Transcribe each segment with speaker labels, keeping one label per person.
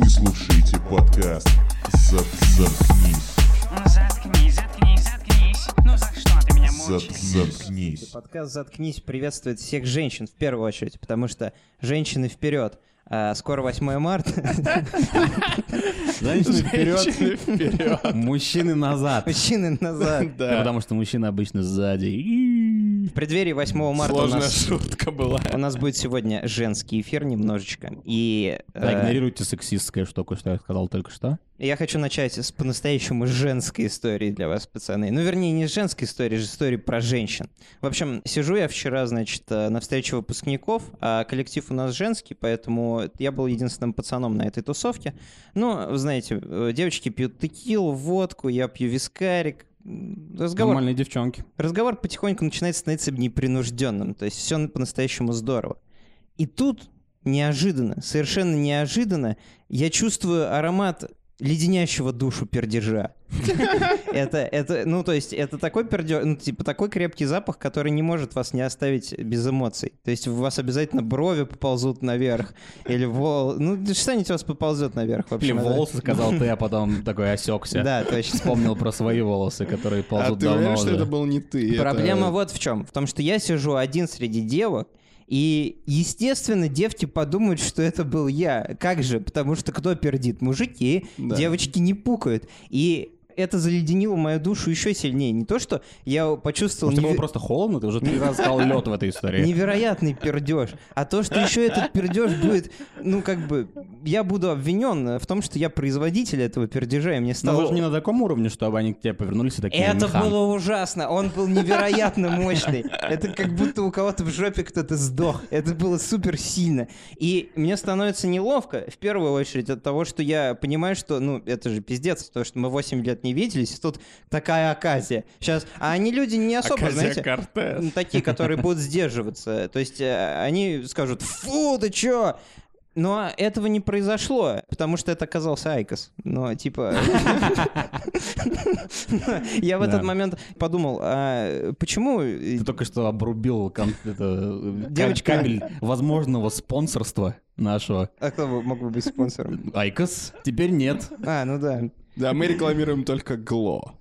Speaker 1: Вы слушаете подкаст «Зат- «Заткнись».
Speaker 2: Ну заткнись, заткнись, заткнись. Ну за что ты меня
Speaker 1: «Зат-
Speaker 2: мучаешь?
Speaker 1: «Заткнись».
Speaker 3: Подкаст «Заткнись» приветствует всех женщин в первую очередь, потому что женщины вперед. А, скоро 8 марта.
Speaker 4: Женщины вперед, мужчины назад.
Speaker 3: Мужчины назад.
Speaker 4: Да, потому что мужчины обычно сзади.
Speaker 3: В преддверии 8 марта у
Speaker 5: Сложная
Speaker 3: нас,
Speaker 5: шутка была.
Speaker 3: у нас будет сегодня женский эфир немножечко. И
Speaker 4: Да,
Speaker 3: э,
Speaker 4: игнорируйте сексистское штуку, что я сказал только что.
Speaker 3: я хочу начать с по-настоящему женской истории для вас, пацаны. Ну, вернее, не с женской истории, а истории про женщин. В общем, сижу я вчера, значит, э, на встрече выпускников, а коллектив у нас женский, поэтому я был единственным пацаном на этой тусовке. Ну, вы знаете, э, девочки пьют текилу, водку, я пью вискарик. Разговор
Speaker 4: Нормальные девчонки.
Speaker 3: разговор потихоньку начинает становиться непринужденным, то есть все по-настоящему здорово. И тут неожиданно, совершенно неожиданно, я чувствую аромат леденящего душу пердежа. Это, это, ну, то есть, это такой пердеж, ну, типа, такой крепкий запах, который не может вас не оставить без эмоций. То есть, у вас обязательно брови поползут наверх, или вол... Ну, что-нибудь у вас поползет наверх вообще.
Speaker 4: Или волосы, сказал ты, а потом такой осекся.
Speaker 3: Да, точно.
Speaker 4: Вспомнил про свои волосы, которые
Speaker 5: А
Speaker 4: ползут
Speaker 5: ты
Speaker 4: давно
Speaker 5: уверен, что
Speaker 4: уже.
Speaker 5: это был не ты?
Speaker 3: Проблема вот в чем. В том, что я сижу один среди девок, и, естественно, девки подумают, что это был я. Как же? Потому что кто пердит? Мужики.
Speaker 5: Да.
Speaker 3: Девочки не пукают. И это заледенило мою душу еще сильнее. Не то, что я почувствовал
Speaker 4: Может,
Speaker 3: неве-
Speaker 4: было просто холодно? Ты уже три раза сказал лед в этой истории.
Speaker 3: невероятный пердеж, а то, что еще этот пердеж будет, ну, как бы, я буду обвинен в том, что я производитель этого пердежа, и мне
Speaker 4: Но
Speaker 3: стало...
Speaker 4: же не на таком уровне, чтобы они к тебе повернулись и такие
Speaker 3: Это было ужасно. Он был невероятно мощный. Это как будто у кого-то в жопе кто-то сдох. Это было супер сильно. И мне становится неловко, в первую очередь, от того, что я понимаю, что, ну, это же пиздец, потому что мы 8 лет не виделись, и тут такая оказия. Сейчас, а они люди не особо,
Speaker 5: Оказия
Speaker 3: знаете,
Speaker 5: Кортес.
Speaker 3: такие, которые будут сдерживаться. То есть э, они скажут, фу, ты чё? Но этого не произошло, потому что это оказался IQOS. Но, типа... Я в этот момент подумал, а почему...
Speaker 4: Ты только что обрубил кабель возможного спонсорства нашего.
Speaker 3: А кто бы мог бы быть спонсором?
Speaker 4: IQOS теперь нет.
Speaker 3: А, ну да.
Speaker 5: Да, мы рекламируем только glo.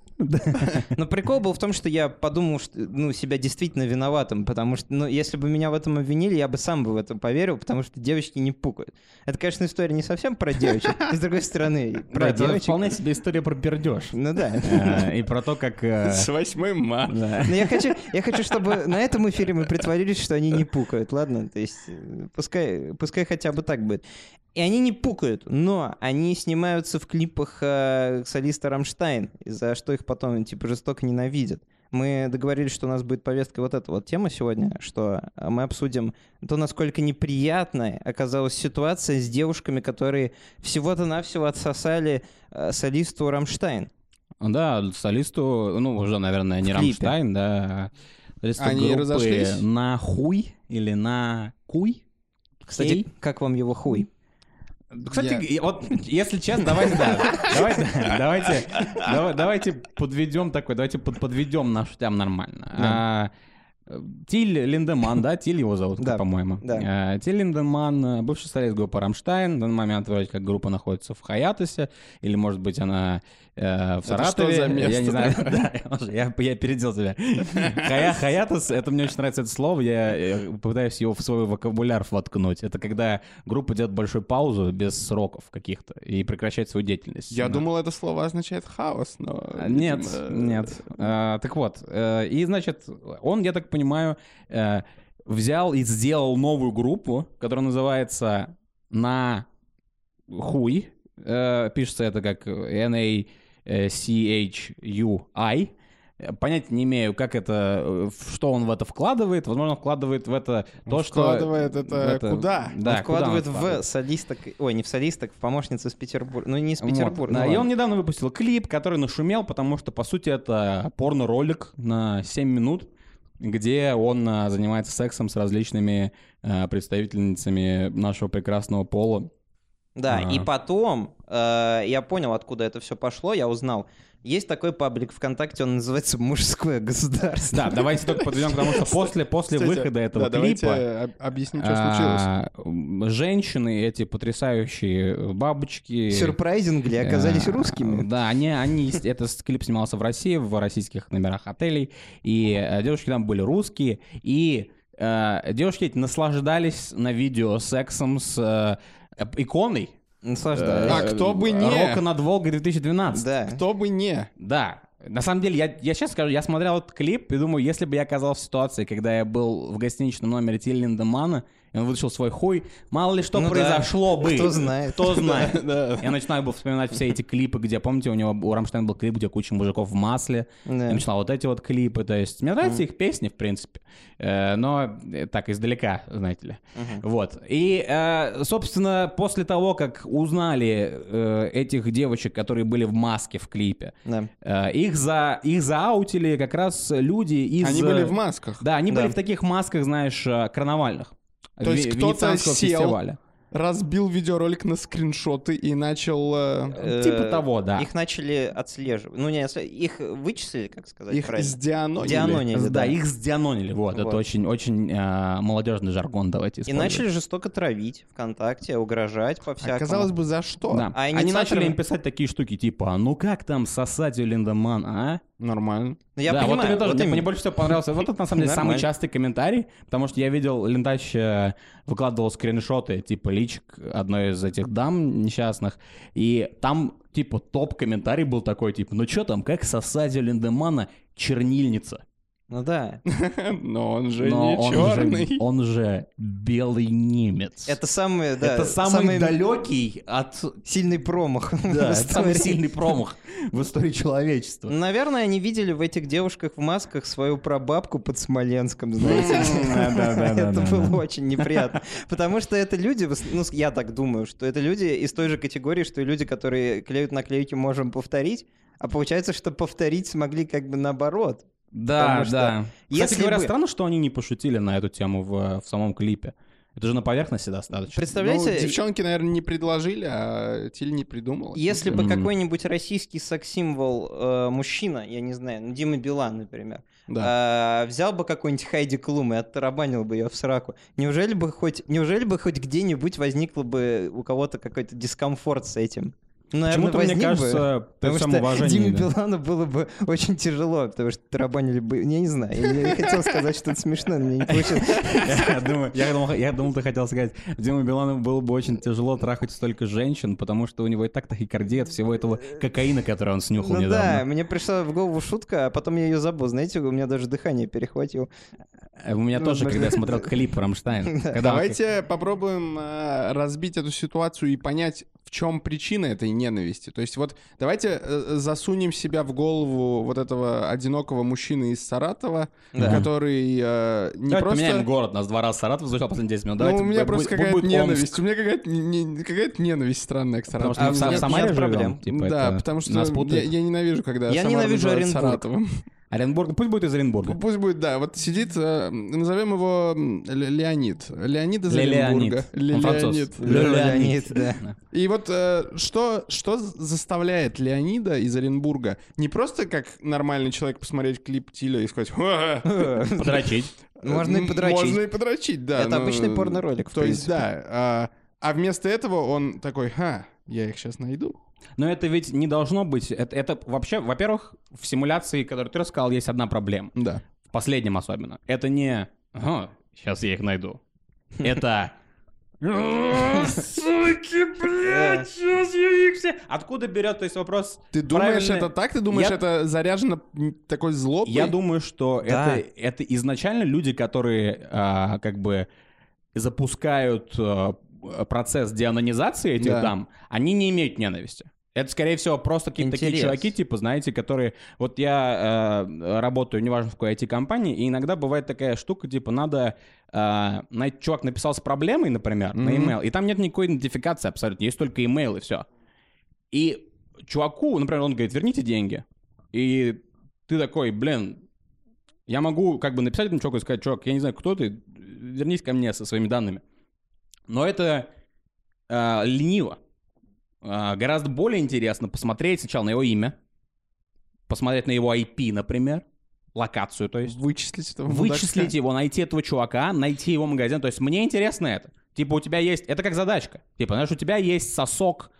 Speaker 3: Но прикол был в том, что я подумал, что, ну, себя действительно виноватым, потому что, ну, если бы меня в этом обвинили, я бы сам бы в это поверил, потому что девочки не пукают. Это, конечно, история не совсем про девочек, и с другой стороны, про
Speaker 4: Да, это
Speaker 3: девочек.
Speaker 4: вполне себе история про пердеж.
Speaker 3: Ну да.
Speaker 4: Э, И про то, как... э,
Speaker 5: С 8 марта.
Speaker 3: Но я хочу, я хочу, чтобы на этом эфире мы притворились, что они не пукают, ладно? То есть э, пускай, пускай хотя бы так будет. И они не пукают, но они снимаются в клипах э, солиста Рамштайн, за что их потом типа жестоко ненавидят. Мы договорились, что у нас будет повестка вот эта вот тема сегодня, что э, мы обсудим то, насколько неприятной оказалась ситуация с девушками, которые всего-то навсего отсосали э, солисту Рамштайн.
Speaker 4: Да, солисту, ну, уже, наверное, не. Рамштайн, да. Солисту
Speaker 5: Они
Speaker 4: группы
Speaker 5: разошлись?
Speaker 4: на хуй или на куй.
Speaker 3: Кстати,
Speaker 4: Эй.
Speaker 3: как вам его хуй?
Speaker 4: Кстати,
Speaker 5: Я-
Speaker 4: вот, если честно, давайте, да, давайте, давайте, давай- давайте подведем такой, давайте под- подведем нашу тему нормально. А, э, Тиль Линдеман, да, Тиль его зовут,
Speaker 3: Да,
Speaker 4: по-моему.
Speaker 3: да.
Speaker 4: А, Тиль Линдеман, бывший солист группы Рамштайн, в данный момент вроде как группа находится в hiatus е, или, может быть, она э, в
Speaker 5: что
Speaker 4: Саратове.
Speaker 5: за место
Speaker 4: Я не знаю, да, я опередил тебя. Хая, хаятос, это мне очень нравится это слово, я э, пытаюсь его в свой вокабуляр воткнуть. Это когда группа делает большую паузу без сроков каких-то и прекращает свою деятельность.
Speaker 5: Я думал, это слово означает хаос, но...
Speaker 4: А, Нет, нет. А, так вот, э, и значит, он, я так понимаю, э, взял и сделал новую группу, которая называется «На хуй». Э, Пишется это как N-A-C-H-U-I. Э, Понятия не имею, как это, э, что он в это вкладывает. Возможно, он вкладывает в это то, что...
Speaker 5: Вкладывает это
Speaker 4: в
Speaker 5: куда?
Speaker 4: Да,
Speaker 3: он вкладывает
Speaker 4: куда он
Speaker 3: в солисток, ой, не в солисток, в помощницу из Петербурга. Ну, не из
Speaker 4: Вот.
Speaker 3: Петербурга.
Speaker 4: Да,
Speaker 3: ну
Speaker 4: и он недавно выпустил клип, который нашумел, потому что, по сути, это порно-ролик на 7 минут, где он а, занимается сексом с различными а, представительницами нашего прекрасного пола.
Speaker 3: Да,
Speaker 4: Ага.
Speaker 3: и потом э, я понял, откуда это все пошло, я узнал. Есть такой паблик ВКонтакте, он называется «Мужское государство».
Speaker 4: Да, давайте только подведем к тому, что после, после
Speaker 5: Кстати,
Speaker 4: выхода этого
Speaker 5: да, давайте
Speaker 4: клипа
Speaker 5: об- объясним, что случилось.
Speaker 4: а, м, женщины, эти потрясающие бабочки...
Speaker 3: Сюрпрайзингли оказались
Speaker 4: э,
Speaker 3: русскими.
Speaker 4: Да, они, они, этот клип снимался в России, в российских номерах отелей, и э, девушки там были русские, и э, девушки эти наслаждались на видео сексом с э, иконой
Speaker 3: Наслаждаюсь.
Speaker 5: А кто бы не.
Speaker 4: Рока над Волгой 2012.
Speaker 3: Да.
Speaker 5: Кто бы не.
Speaker 4: Да. На самом деле, я, я сейчас скажу, я смотрел этот клип и думаю, если бы я оказался в ситуации, когда я был в гостиничном номере Тиль Линдемана, и он вытащил свой хуй, мало ли что
Speaker 3: Ну да.
Speaker 4: произошло бы.
Speaker 3: Кто знает.
Speaker 4: Кто знает.
Speaker 5: Да.
Speaker 4: Я начинаю бы вспоминать все эти клипы, где, помните, у него, у Рамштайн был клип, где куча мужиков в масле.
Speaker 3: Да.
Speaker 4: Я начинал вот эти вот клипы, то есть мне нравятся их песни, в принципе, Э, но э, так, издалека, знаете ли. Вот. И, э, собственно, после того, как узнали э, этих девочек, которые были в маске в клипе,
Speaker 3: Да.
Speaker 4: Э, Их, за, их зааутили как раз люди из...
Speaker 5: Они были в масках.
Speaker 4: Да, они
Speaker 3: Да.
Speaker 4: были в таких масках, знаешь, э, карнавальных.
Speaker 5: То есть кто-то сел,
Speaker 4: фестиваля.
Speaker 5: Разбил видеоролик на скриншоты и начал э,
Speaker 3: Э,
Speaker 4: Типа того, да.
Speaker 3: Их начали отслеживать. Ну, не отслеживать, их вычислили, как сказать
Speaker 5: их
Speaker 3: правильно?
Speaker 5: сдианонили.
Speaker 3: Дианонили,
Speaker 4: Да,
Speaker 3: да.
Speaker 4: их сдианонили, вот,
Speaker 3: Вот.
Speaker 4: это очень, очень э, молодежный жаргон, давайте
Speaker 3: И начали жестко травить ВКонтакте, угрожать по
Speaker 5: А
Speaker 3: всякому.
Speaker 5: казалось бы, за что?
Speaker 4: Да.
Speaker 3: А
Speaker 4: Они начали им писать такие штуки, типа, «А ну как там сосать у Линдеман, а?
Speaker 5: Нормально.
Speaker 3: Ну, я
Speaker 4: да, вот
Speaker 3: понимаю,
Speaker 4: мне тоже,
Speaker 3: вот
Speaker 4: мне, больше всего понравился. Вот это на самом деле самый частый комментарий, потому что я видел, Лентач э, выкладывал скриншоты, типа личик одной из этих дам несчастных, и там, типа, топ-комментарий был такой, типа, ну что там, как сосать у Линдемана чернильница?
Speaker 3: Ну да.
Speaker 5: Но он же
Speaker 4: Но
Speaker 5: не
Speaker 4: он
Speaker 5: черный.
Speaker 4: Же, он же белый немец.
Speaker 3: Это самый, да,
Speaker 4: Это самый, далекий от...
Speaker 3: сильный промах.
Speaker 4: Да, самый сильный промах в истории человечества.
Speaker 3: Наверное, они видели в этих девушках в масках свою прабабку под Смоленском, знаете. Это было очень неприятно. Потому что это люди, ну, я так думаю, что это люди из той же категории, что и люди, которые клеют наклейки «можем повторить», а получается, что повторить смогли как бы наоборот.
Speaker 4: Да,
Speaker 3: что
Speaker 4: да. Кстати
Speaker 3: если
Speaker 4: говоря,
Speaker 3: бы-
Speaker 4: странно, что они не пошутили на эту тему в, в самом клипе. Это же на поверхности достаточно.
Speaker 3: Представляете,
Speaker 5: Ну, девчонки, наверное, не предложили, а Тиль не придумал.
Speaker 3: если бы какой-нибудь российский секс-символ э, мужчина, я не знаю, ну, Дима Билан, например,
Speaker 5: Да.
Speaker 3: а, взял бы какой-нибудь Хайди Клум и оттарабанил бы ее в сраку, неужели бы хоть, неужели бы хоть где-нибудь возникло бы у кого-то какой-то дискомфорт с этим? Наверное,
Speaker 4: Почему-то, мне
Speaker 3: бы,
Speaker 4: кажется, при
Speaker 3: Потому что. Диме
Speaker 4: да.
Speaker 3: Билану было бы очень тяжело, потому что тарабанили бы... Я не знаю, я не хотел сказать что-то смешное, но мне не получилось.
Speaker 4: Я думал, я думал, ты хотел сказать, Дима Билану было бы очень тяжело трахать столько женщин, потому что у него и так тахикардия от всего этого кокаина, который он снюхал
Speaker 3: Ну да,
Speaker 4: недавно.
Speaker 3: мне пришла в голову шутка, а потом я ее забыл. Знаете, у меня даже дыхание перехватило.
Speaker 4: Э, У меня
Speaker 3: Ну,
Speaker 4: тоже, когда я смотрел клип Рамштайн.
Speaker 5: Давайте попробуем э, разбить эту ситуацию и понять, в чем причина этой ненависти. То есть вот давайте э, засунем себя в голову вот этого одинокого мужчины из Саратова,
Speaker 3: Да.
Speaker 5: который э, не
Speaker 4: Давайте
Speaker 5: просто...
Speaker 4: поменяем город. Нас два раза Саратов звучал последние 10 минут.
Speaker 5: Ну,
Speaker 4: Давайте
Speaker 5: у меня
Speaker 4: бу-
Speaker 5: просто какая-то
Speaker 4: будет Омск.
Speaker 5: ненависть. У меня какая-то, не- какая-то ненависть странная к
Speaker 4: Потому
Speaker 5: Саратову.
Speaker 4: что мы в
Speaker 3: А у меня
Speaker 4: Самаре живем. Типа,
Speaker 5: да, потому что
Speaker 4: нас
Speaker 5: я, я ненавижу, когда
Speaker 3: Я
Speaker 5: Самару
Speaker 3: ненавижу Оренбург.
Speaker 5: Саратовым.
Speaker 4: Оренбург, пусть будет из Оренбурга.
Speaker 5: Пусть будет, да. Вот сидит, э, назовем его Ле- Леонид. Леонид из
Speaker 4: Леонид.
Speaker 5: Оренбурга.
Speaker 4: Он француз.
Speaker 5: Леонид.
Speaker 3: Ле-
Speaker 5: Да.
Speaker 3: Леонид, да.
Speaker 5: И вот э, что, что заставляет Леонида из Оренбурга не просто как нормальный человек посмотреть клип Тиля и сказать.
Speaker 4: Подрочить.
Speaker 3: Можно и подрочить.
Speaker 5: Можно и подрочить, да.
Speaker 3: Это
Speaker 5: ну,
Speaker 3: обычный порно-ролик, в
Speaker 5: То есть, да. а, а вместо этого он такой, ха, я их сейчас найду.
Speaker 4: Но это ведь не должно быть. Это, это вообще, во-первых, в симуляции, которую ты рассказал, есть одна проблема.
Speaker 5: Да.
Speaker 4: В последнем особенно. Это не «Ага, сейчас я их найду». Это Суки, блядь, сейчас я их все... Откуда берет, то есть вопрос...
Speaker 5: Ты думаешь, это так? Ты думаешь, это заряжено такой злобой?
Speaker 4: Я думаю, что это изначально люди, которые а, как бы запускают а, процесс деанонизации этих
Speaker 5: Да.
Speaker 4: дам, они не имеют ненависти. Это, скорее всего, просто какие-то такие
Speaker 3: Интерес.
Speaker 4: чуваки, типа, знаете, которые... Вот я э, работаю, неважно в какой IT-компании, и иногда бывает такая штука, типа, надо... э, чувак написал с проблемой, например, на
Speaker 5: Мгм.
Speaker 4: email, и там нет никакой идентификации абсолютно, есть только email и все. И чуваку, например, он говорит, верните деньги. И ты такой, блин, я могу как бы написать этому чуваку и сказать, чувак, я не знаю, кто ты, вернись ко мне со своими данными. Но это э, лениво. а, гораздо более интересно посмотреть сначала на его имя, посмотреть на его IP, например, локацию, то есть
Speaker 5: Вычислить этого
Speaker 4: вычислить
Speaker 5: мудака.
Speaker 4: его, найти этого чувака, найти его магазин. То есть мне интересно это. Типа у тебя есть... Это как задачка. Типа, знаешь, у тебя есть сосок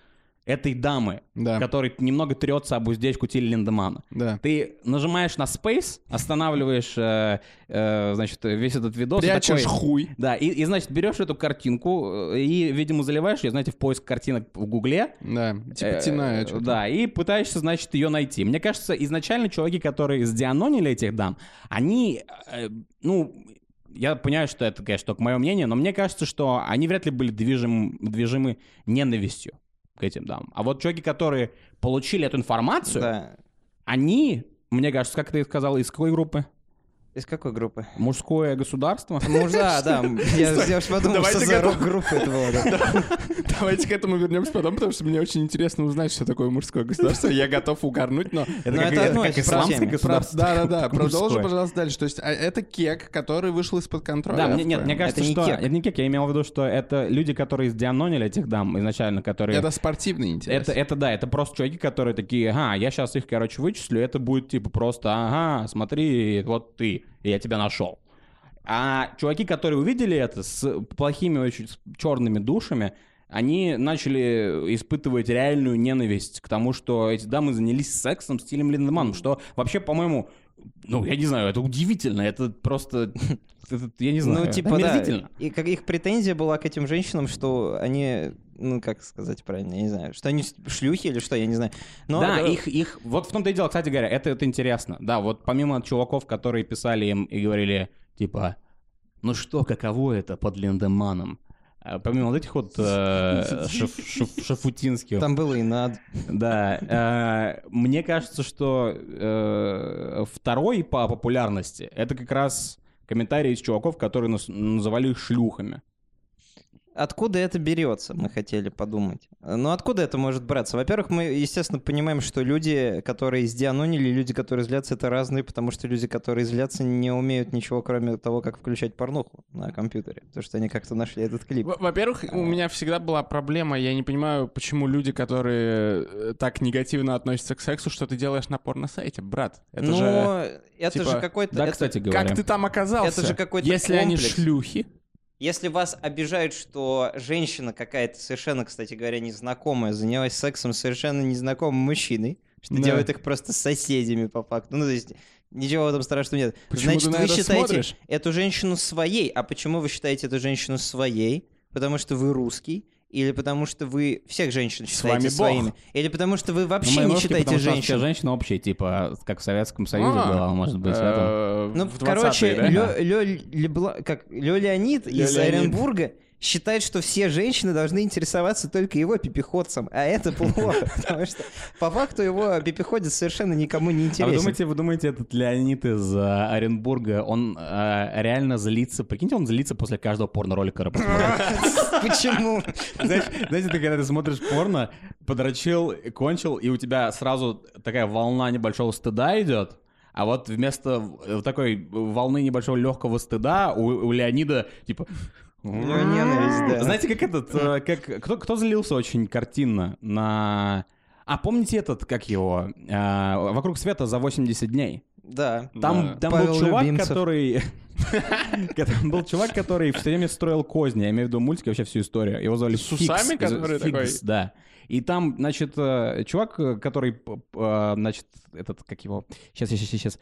Speaker 4: этой дамы,
Speaker 5: Да.
Speaker 4: который немного трется об уздечку Тилли Линдемана.
Speaker 5: Да.
Speaker 4: Ты нажимаешь на Space, останавливаешь, э, э, значит, весь этот видос.
Speaker 5: Прячешь
Speaker 4: такой-
Speaker 5: хуй.
Speaker 4: Да, и, и, значит, берешь эту картинку э, и, видимо, заливаешь ее, знаете, в поиск картинок в Гугле.
Speaker 5: Да. Типа
Speaker 4: Э,
Speaker 5: Тиная.
Speaker 4: э. Да, и пытаешься, значит, ее найти. Мне кажется, изначально чуваки, которые сдианонили этих дам, они, э, ну, я понимаю, что это, конечно, только мое мнение, но мне кажется, что они вряд ли были движим, движимы ненавистью к этим дамам. А вот чуваки, которые получили эту информацию,
Speaker 3: Да.
Speaker 4: они, мне кажется, как ты сказал, из какой группы?
Speaker 3: Из какой группы?
Speaker 4: Мужское государство?
Speaker 3: Ну да, да. Я, я уж подумал,
Speaker 5: давайте
Speaker 3: что
Speaker 5: к
Speaker 3: за
Speaker 5: этому.
Speaker 3: рок-группа это было. да.
Speaker 5: Давайте к этому вернемся потом, потому что мне очень интересно узнать, что такое мужское государство. Я готов угорнуть, но...
Speaker 4: Как,
Speaker 3: это
Speaker 4: как исламское государство.
Speaker 5: Да-да-да, продолжи,
Speaker 4: Мужское.
Speaker 5: пожалуйста, дальше. То есть а, это кек, который вышел из-под контроля.
Speaker 4: Да, нет, мне кажется,
Speaker 3: Это не
Speaker 4: что...
Speaker 3: кек.
Speaker 4: Это не кек, я имел в виду, что это люди, которые сдианонили этих дам изначально, которые...
Speaker 5: Это спортивный интерес.
Speaker 4: Это, это да, это просто чуваки, которые такие, ага, я сейчас их, короче, вычислю, это будет типа просто, ага, смотри, вот ты, и я тебя нашел. А чуваки, которые увидели это с плохими очень с черными душами, они начали испытывать реальную ненависть к тому, что эти дамы занялись сексом с Тилем Линдеманом, что вообще, по-моему, ну, я не знаю, это удивительно, это просто, это, я не знаю,
Speaker 3: Ну, типа, да.
Speaker 4: омерзительно.
Speaker 3: И как их претензия была к этим женщинам, что они, ну, как сказать правильно, я не знаю, что они шлюхи или что, я не знаю. Но,
Speaker 4: да,
Speaker 3: э,
Speaker 4: их, их, вот в том-то и дело, кстати говоря, это, это интересно. Да, вот помимо чуваков, которые писали им и говорили, типа, ну что, каково это под Линдеманом? А Помимо вот этих вот э, шаф- шаф- шафутинских,
Speaker 3: Там было и над.
Speaker 4: да, э, мне кажется, что э, второй по популярности это как раз комментарии из чуваков, которые нас- называли их шлюхами.
Speaker 3: Откуда это берется, мы хотели подумать. Ну, откуда это может браться? Во-первых, мы, естественно, понимаем, что люди, которые сдианонили, люди, которые злятся, это разные, потому что люди, которые злятся, не умеют ничего, кроме того, как включать порнуху на компьютере. Потому что они как-то нашли этот клип.
Speaker 5: Во- Во-первых, у меня всегда была проблема, я не понимаю, почему люди, которые э, так негативно относятся к сексу, что ты делаешь на порно-сайте, брат. Это
Speaker 3: Но
Speaker 5: же...
Speaker 3: это
Speaker 5: типа,
Speaker 3: же какой-то...
Speaker 4: Да,
Speaker 3: это-
Speaker 4: кстати говоря.
Speaker 5: Как ты там оказался?
Speaker 3: Это же какой-то
Speaker 5: Если они
Speaker 3: комплекс.
Speaker 5: шлюхи.
Speaker 3: Если вас обижают, что женщина какая-то совершенно, кстати говоря, незнакомая занялась сексом с совершенно незнакомым мужчиной, что
Speaker 5: Да.
Speaker 3: делает их просто соседями по факту. Ну, то есть ничего в этом страшного нет.
Speaker 5: Почему
Speaker 3: Значит, вы считаете
Speaker 5: смотришь?
Speaker 3: эту женщину своей. А почему вы считаете эту женщину своей? Потому что вы русский? Или потому что вы всех женщин
Speaker 5: С
Speaker 3: считаете
Speaker 5: Бог.
Speaker 3: своими? Или потому что вы
Speaker 4: Ну,
Speaker 3: вообще не считаете
Speaker 4: потому что
Speaker 3: женщин?
Speaker 4: все женщины общие, типа, как в Советском Союзе
Speaker 5: А,
Speaker 4: было, может быть.
Speaker 5: э,
Speaker 3: Ну, короче,
Speaker 5: 20-е, да?
Speaker 3: Лё, как, Лё Леонид из
Speaker 5: Леонид.
Speaker 3: Оренбурга считает, что все женщины должны интересоваться только его пипиходцем, а это плохо, потому что по факту его пипиходец совершенно никому не
Speaker 4: А вы
Speaker 3: интересен.
Speaker 4: думаете, вы думаете, этот Леонид из э, Оренбурга, он э, реально злится? Прикиньте, он злится после каждого порно-ролика.
Speaker 3: Почему?
Speaker 4: Знаешь, знаете, ты когда ты смотришь порно, подрочил, кончил, и у тебя сразу такая волна небольшого стыда идет, а вот вместо э, такой волны небольшого легкого стыда у, у Леонида, типа...
Speaker 3: У него ненависть, да.
Speaker 4: Знаете, как этот, э, как, кто, кто злился очень картинно на... А помните этот, как его, э, «Вокруг света за 80 дней»?
Speaker 3: Да.
Speaker 4: Там,
Speaker 5: Да.
Speaker 4: там
Speaker 3: Павел
Speaker 4: был чувак,
Speaker 3: Любимцев.
Speaker 4: который... Там был чувак, который все время строил козни. Я имею в виду мультики, вообще всю историю. Его звали
Speaker 5: С усами, который такой?
Speaker 4: да. И там, значит, э, чувак, который, значит, этот, как его... Сейчас, сейчас, сейчас.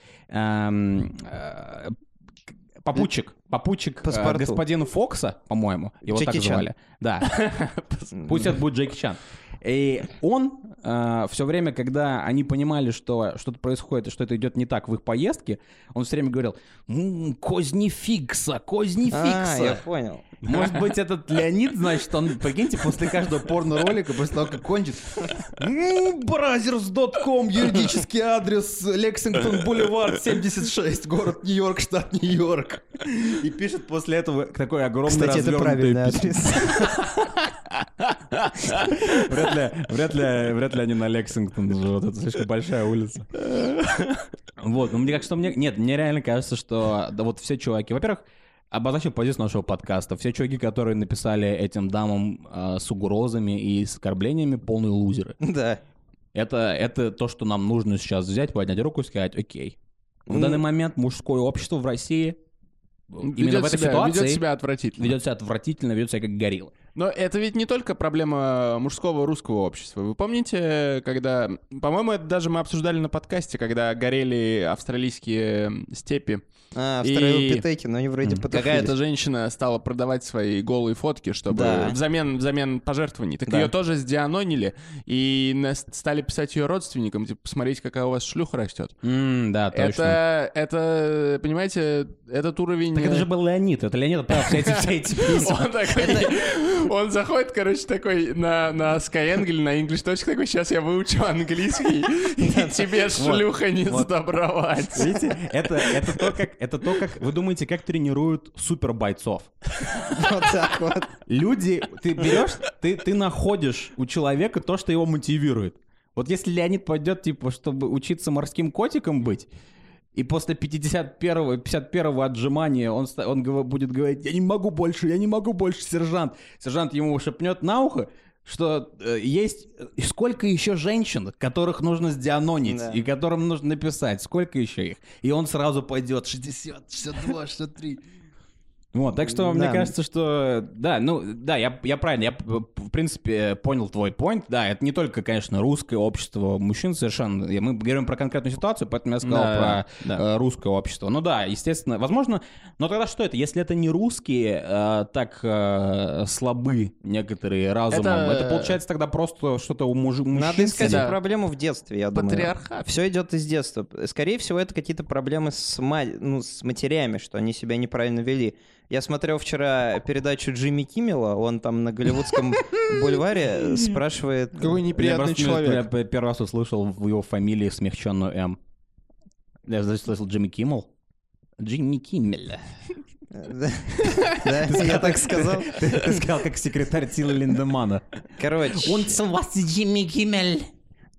Speaker 4: Э, Попутчик, попутчик э,
Speaker 3: Паспорту.
Speaker 4: господина Фокса, по-моему, его
Speaker 3: Джеки
Speaker 4: так
Speaker 3: Чан.
Speaker 4: звали. Да. Пусть это будет Джеки Чан. И он все время, когда они понимали, что что-то происходит и что это идет не так в их поездке, он все время говорил, «М, козни фикса, козни
Speaker 3: А, я
Speaker 4: фикса.
Speaker 3: понял.
Speaker 4: Может быть, этот Леонид, значит, он, прикиньте, после каждого порно-ролика, после того, как кончит, Brothers.com, юридический адрес, Лексингтон, Бульвар, 76, город Нью-Йорк, штат Нью-Йорк. И пишет после этого такой огромный
Speaker 3: Кстати, это правильный адрес.
Speaker 4: Вряд ли, вряд ли, вряд ли они на Лексингтон живут, это слишком большая улица. Вот, ну мне кажется, что мне... Нет, мне реально кажется, что да, вот все чуваки... Во-первых, обозначим позицию нашего подкаста. Все чуваки, которые написали этим дамам э, с угрозами и с оскорблениями, полные лузеры.
Speaker 3: Да.
Speaker 4: Это, это то, что нам нужно сейчас взять, поднять руку и сказать, окей. В данный момент мужское общество в России именно
Speaker 5: Ведет
Speaker 4: в этой
Speaker 5: себя-
Speaker 4: ситуации
Speaker 5: ведет себя отвратительно.
Speaker 4: ведет себя отвратительно, ведет себя как горилла.
Speaker 5: Но это ведь не только проблема мужского русского общества. Вы помните, когда... По-моему, это даже мы обсуждали на подкасте, когда горели австралийские степи.
Speaker 3: А,
Speaker 5: И-
Speaker 3: австралопитеки, но они вроде потухли.
Speaker 5: Какая-то женщина стала продавать свои голые фотки, чтобы
Speaker 3: Да.
Speaker 5: взамен, взамен пожертвований. Так
Speaker 3: Да.
Speaker 5: ее тоже сдианонили и стали писать ее родственникам, типа, посмотрите, какая у вас шлюха растет.
Speaker 4: М, да, точно.
Speaker 5: Это, это, понимаете, этот уровень...
Speaker 4: Так это
Speaker 5: э,
Speaker 4: же был Леонид. Это Леонид отправил все эти, все эти письма.
Speaker 5: Он такой, он заходит, короче, такой на, на Skyeng или на English точка такой, сейчас я выучу английский, и тебе шлюха не сдобровать.
Speaker 4: Видите, это, это, то, как, это то, как... Вы думаете, как тренируют супер бойцов?
Speaker 3: Вот так вот.
Speaker 4: Люди, ты берешь, ты, ты находишь у человека то, что его мотивирует. Вот если Леонид пойдет, типа, чтобы учиться морским котиком быть, и после 51-го, 51-го отжимания он, он будет говорить, я не могу больше, я не могу больше, сержант. Сержант ему шепнет на ухо, что э, есть э, сколько еще женщин, которых нужно сдианонить,
Speaker 3: Да.
Speaker 4: и которым нужно написать, сколько еще их. И он сразу пойдет 60, 62, 63. Вот, так что мне
Speaker 3: Да.
Speaker 4: кажется, что да, ну да, я, я правильно, я в принципе понял твой point. Да, это не только, конечно, русское общество мужчин совершенно. Мы говорим про конкретную ситуацию, поэтому я сказал
Speaker 5: Да,
Speaker 4: про
Speaker 5: да.
Speaker 4: э, русское общество. Ну да, естественно, возможно, но тогда что это? Если это не русские, э, так э, слабы некоторые разумом,
Speaker 5: Это-
Speaker 4: это, получается тогда просто что-то у мужи- мужчин.
Speaker 3: Надо искать
Speaker 5: Да.
Speaker 3: проблему в детстве, я думаю.
Speaker 5: Патриархат.
Speaker 3: Все идет из детства. Скорее всего, это какие-то проблемы с, ма- ну, с матерями, что они себя неправильно вели. Я смотрел вчера передачу Джимми Киммела, он там на голливудском бульваре спрашивает...
Speaker 5: Какой
Speaker 4: Я
Speaker 5: неприятный человек.
Speaker 4: Я первый раз услышал в его фамилии смягченную М. Я значит, слышал Джимми Киммел. Джимми Киммель.
Speaker 3: Да, я так сказал.
Speaker 4: Ты, сказал, как секретарь Тила Линдемана.
Speaker 3: Короче,
Speaker 4: Джимми Киммель.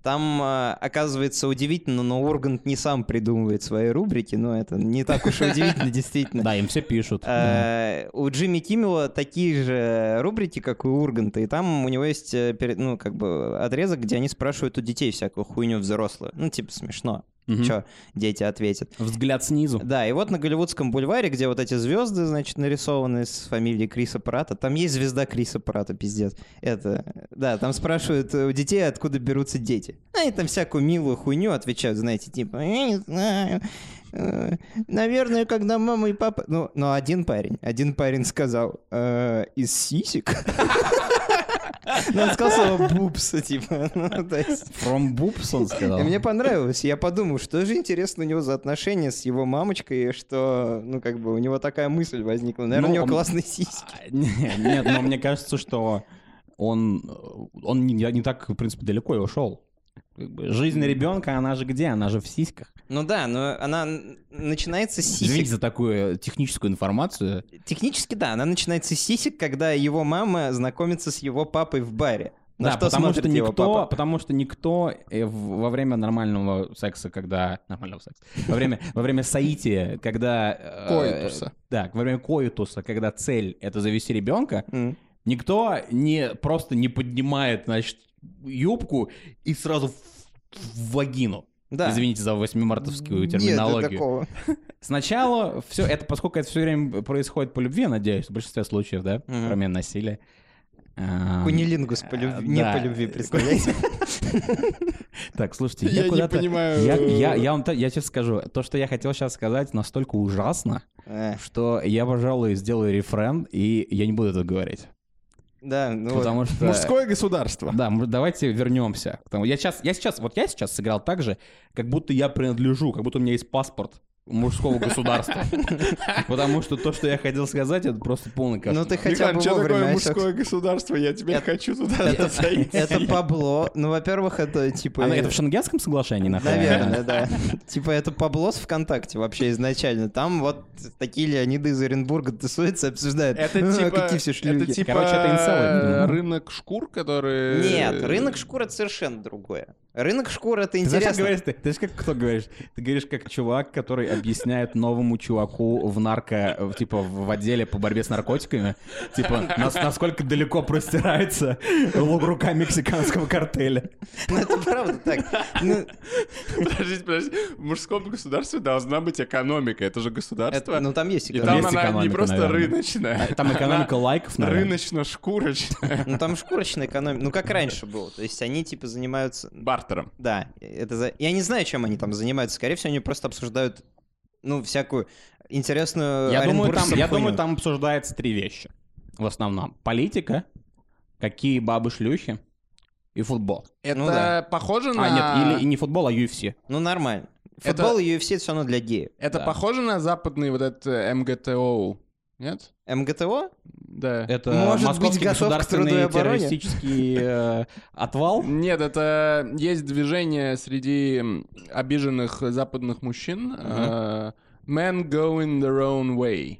Speaker 3: Там, а, оказывается, удивительно, но Ургант не сам придумывает свои рубрики, но это не так уж и удивительно, действительно.
Speaker 4: Да, им все пишут.
Speaker 3: Э, У Джимми Киммела такие же рубрики, как у Урганта, и там у него есть, э, ну, как бы отрезок, где они спрашивают у детей всякую хуйню взрослую. Ну, типа, смешно.
Speaker 4: Мгм.
Speaker 3: Чё дети ответят.
Speaker 4: Взгляд снизу.
Speaker 3: Да, и вот на Голливудском бульваре, где вот эти звезды, значит, нарисованы с фамилией Криса Прата, там есть звезда Криса Прата, пиздец. Это, да, там спрашивают у детей, откуда берутся дети. А и там всякую милую хуйню отвечают, знаете, типа, я не знаю, наверное, когда мама и папа... Ну, но один парень, один парень сказал, «Э, из сисек? Ну, он сказал слово бубс, типа, ну, то есть...
Speaker 4: From Boobs, он сказал.
Speaker 3: И мне понравилось. Я подумал, что же интересно у него за отношения с его мамочкой, что, ну, как бы, у него такая мысль возникла. Наверное,
Speaker 4: Ну,
Speaker 3: у него
Speaker 4: он-
Speaker 3: классные сиськи.
Speaker 4: А, не- Нет, но мне кажется, что он, э, он не, не так, в принципе, далеко и ушел. Жизнь ребенка, она же где? Она же в сиськах.
Speaker 3: Ну да, но она начинается с
Speaker 4: Извините
Speaker 3: сисек.
Speaker 4: за такую техническую информацию.
Speaker 3: Технически, да, она начинается с сисек, когда его мама знакомится с его папой в баре. На
Speaker 4: да,
Speaker 3: что
Speaker 4: потому что
Speaker 3: его
Speaker 4: никто,
Speaker 3: папа?
Speaker 4: потому что никто э, во время нормального секса, когда нормального секса, во время во время соития, когда э,
Speaker 5: Коитуса.
Speaker 4: да, во время коитуса, когда цель это завести ребенка, никто не просто не поднимает, значит, юбку и сразу в, вагину.
Speaker 3: Да.
Speaker 4: Извините за восьмимартовскую
Speaker 3: Нет
Speaker 4: терминологию.
Speaker 3: такого.
Speaker 4: Сначала все это, поскольку это все время происходит по любви, я надеюсь, в большинстве случаев, да,
Speaker 3: Мгм.
Speaker 4: кроме насилия. А,
Speaker 3: Кунилингус по любви,
Speaker 4: а,
Speaker 3: не по любви, представляете?
Speaker 4: Так, слушайте,
Speaker 5: Я
Speaker 4: я,
Speaker 5: не
Speaker 4: куда-то...
Speaker 5: понимаю.
Speaker 4: Я, я, я, вам та- я честно скажу, то, что я хотел сейчас сказать, настолько ужасно,
Speaker 3: Э,
Speaker 4: что я, пожалуй, сделаю рефрен, и я не буду это говорить.
Speaker 3: Да, ну вот.
Speaker 4: Потому что...
Speaker 5: Мужское государство.
Speaker 4: Да, давайте вернемся. к тому. Я сейчас, я сейчас, вот я сейчас сыграл так же, как будто я принадлежу, как будто у меня есть паспорт мужского государства. Потому что то, что я хотел сказать, это просто полный
Speaker 3: Ну
Speaker 4: кошмар.
Speaker 3: ты хотя бы
Speaker 5: что такое
Speaker 3: осёк.
Speaker 5: мужское государство? Я теперь хочу туда
Speaker 3: Это,
Speaker 5: зайти.
Speaker 3: это Пабло. Ну, во-первых, это типа...
Speaker 4: Она- это в Шенгенском соглашении находится?
Speaker 3: Наверное, да. Типа это Пабло с ВКонтакте вообще изначально. Там вот такие Леониды из Оренбурга тусуются, обсуждают.
Speaker 5: Это
Speaker 3: «А,
Speaker 5: типа,
Speaker 3: Какие все шлюхи.
Speaker 5: это типа рынок шкур, который...
Speaker 3: Нет, рынок шкур это совершенно другое. Рынок шкур это
Speaker 4: Ты знаешь, как
Speaker 3: интересно.
Speaker 4: говоришь, ты, ты знаешь, как кто говоришь? Ты говоришь, как чувак, который объясняет новому чуваку в нарко, типа, в отделе по борьбе с наркотиками, типа, нас- насколько далеко простирается рука мексиканского картеля.
Speaker 3: Ну, это правда так. Ну,
Speaker 5: Подождите, подождите. В мужском государстве должна быть экономика. Это же государство.
Speaker 3: это- ну, там есть
Speaker 5: И
Speaker 3: экономика.
Speaker 5: там
Speaker 4: Есть
Speaker 5: она не
Speaker 4: экономика,
Speaker 5: просто
Speaker 4: наверное.
Speaker 5: рыночная.
Speaker 4: Там экономика
Speaker 5: она
Speaker 4: лайков, наверное.
Speaker 5: Рыночно-шкурочная.
Speaker 3: Ну, там шкурочная экономика. Ну, как раньше было. То есть они, типа, занимаются...
Speaker 5: Бартером.
Speaker 3: Да, это за... Я не знаю, чем они там занимаются. Скорее всего, они просто обсуждают, ну, всякую интересную
Speaker 4: Я думаю, там, я думаю, там обсуждается три вещи. В основном. Политика, какие бабы-шлюхи и футбол.
Speaker 5: Это
Speaker 3: Ну да.
Speaker 5: похоже на...
Speaker 4: А, нет, или и не футбол, а UFC.
Speaker 3: Ну, нормально.
Speaker 5: Это-
Speaker 3: Футбол и UFC — это все равно для геев.
Speaker 5: Это
Speaker 4: Да.
Speaker 5: похоже на западный вот этот э, МГТО? Нет?
Speaker 3: МГТО?
Speaker 5: Да.
Speaker 4: Это
Speaker 3: Может быть,
Speaker 4: московский
Speaker 3: к
Speaker 4: государственный террористический э, отвал.
Speaker 5: Нет, это есть движение среди обиженных западных мужчин. э, Men going their own way.